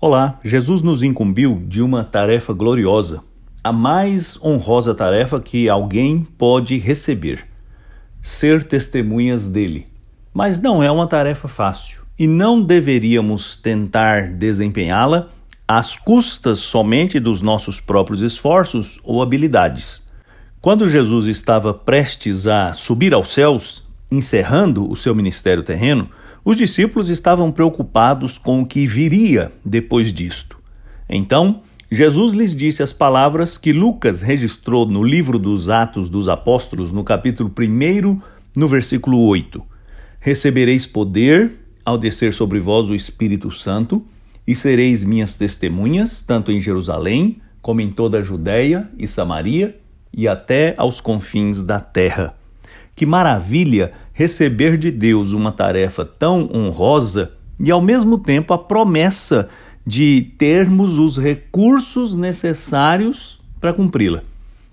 Olá, Jesus nos incumbiu de uma tarefa gloriosa, a mais honrosa tarefa que alguém pode receber: ser testemunhas dele. Mas não é uma tarefa fácil e não deveríamos tentar desempenhá-la às custas somente dos nossos próprios esforços ou habilidades. Quando Jesus estava prestes a subir aos céus, encerrando o seu ministério terreno, os discípulos estavam preocupados com o que viria depois disto. Então, Jesus lhes disse as palavras que Lucas registrou no livro dos Atos dos Apóstolos, no capítulo 1, no versículo 8: Recebereis poder ao descer sobre vós o Espírito Santo, e sereis minhas testemunhas, tanto em Jerusalém, como em toda a Judéia e Samaria, e até aos confins da terra. Que maravilha receber de Deus uma tarefa tão honrosa e, ao mesmo tempo, a promessa de termos os recursos necessários para cumpri-la.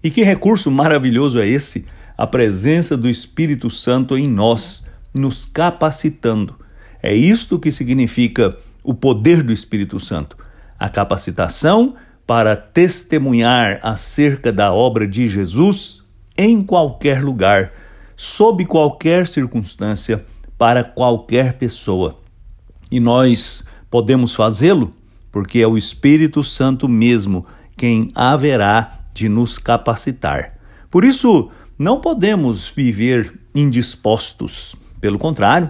E que recurso maravilhoso é esse? A presença do Espírito Santo em nós, nos capacitando. É isto que significa o poder do Espírito Santo. A capacitação para testemunhar acerca da obra de Jesus em qualquer lugar sob qualquer circunstância, para qualquer pessoa. E nós podemos fazê-lo porque é o Espírito Santo mesmo quem haverá de nos capacitar. Por isso, não podemos viver indispostos. Pelo contrário,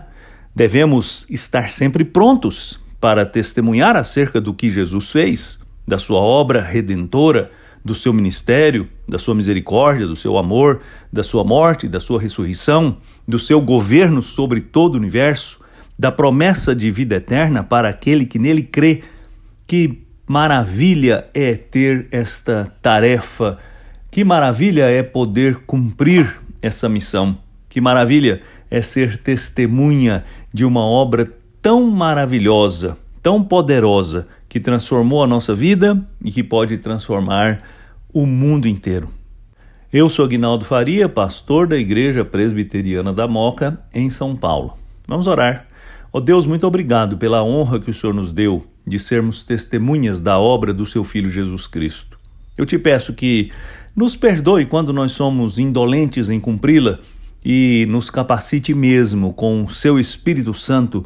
devemos estar sempre prontos para testemunhar acerca do que Jesus fez, da sua obra redentora do seu ministério, da sua misericórdia, do seu amor, da sua morte, da sua ressurreição, do seu governo sobre todo o universo, da promessa de vida eterna para aquele que nele crê. Que maravilha é ter esta tarefa, que maravilha é poder cumprir essa missão, que maravilha é ser testemunha de uma obra tão maravilhosa, tão poderosa, que transformou a nossa vida e que pode transformar o mundo inteiro. Eu sou Aguinaldo Faria, pastor da Igreja Presbiteriana da Moca, em São Paulo. Vamos orar. Ó oh Deus, muito obrigado pela honra que o Senhor nos deu de sermos testemunhas da obra do seu Filho Jesus Cristo. Eu te peço que nos perdoe quando nós somos indolentes em cumpri-la e nos capacite mesmo com o seu Espírito Santo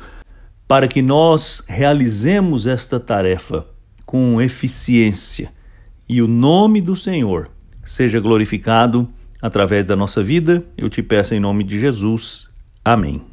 para que nós realizemos esta tarefa com eficiência e o nome do Senhor seja glorificado através da nossa vida. Eu te peço em nome de Jesus. Amém.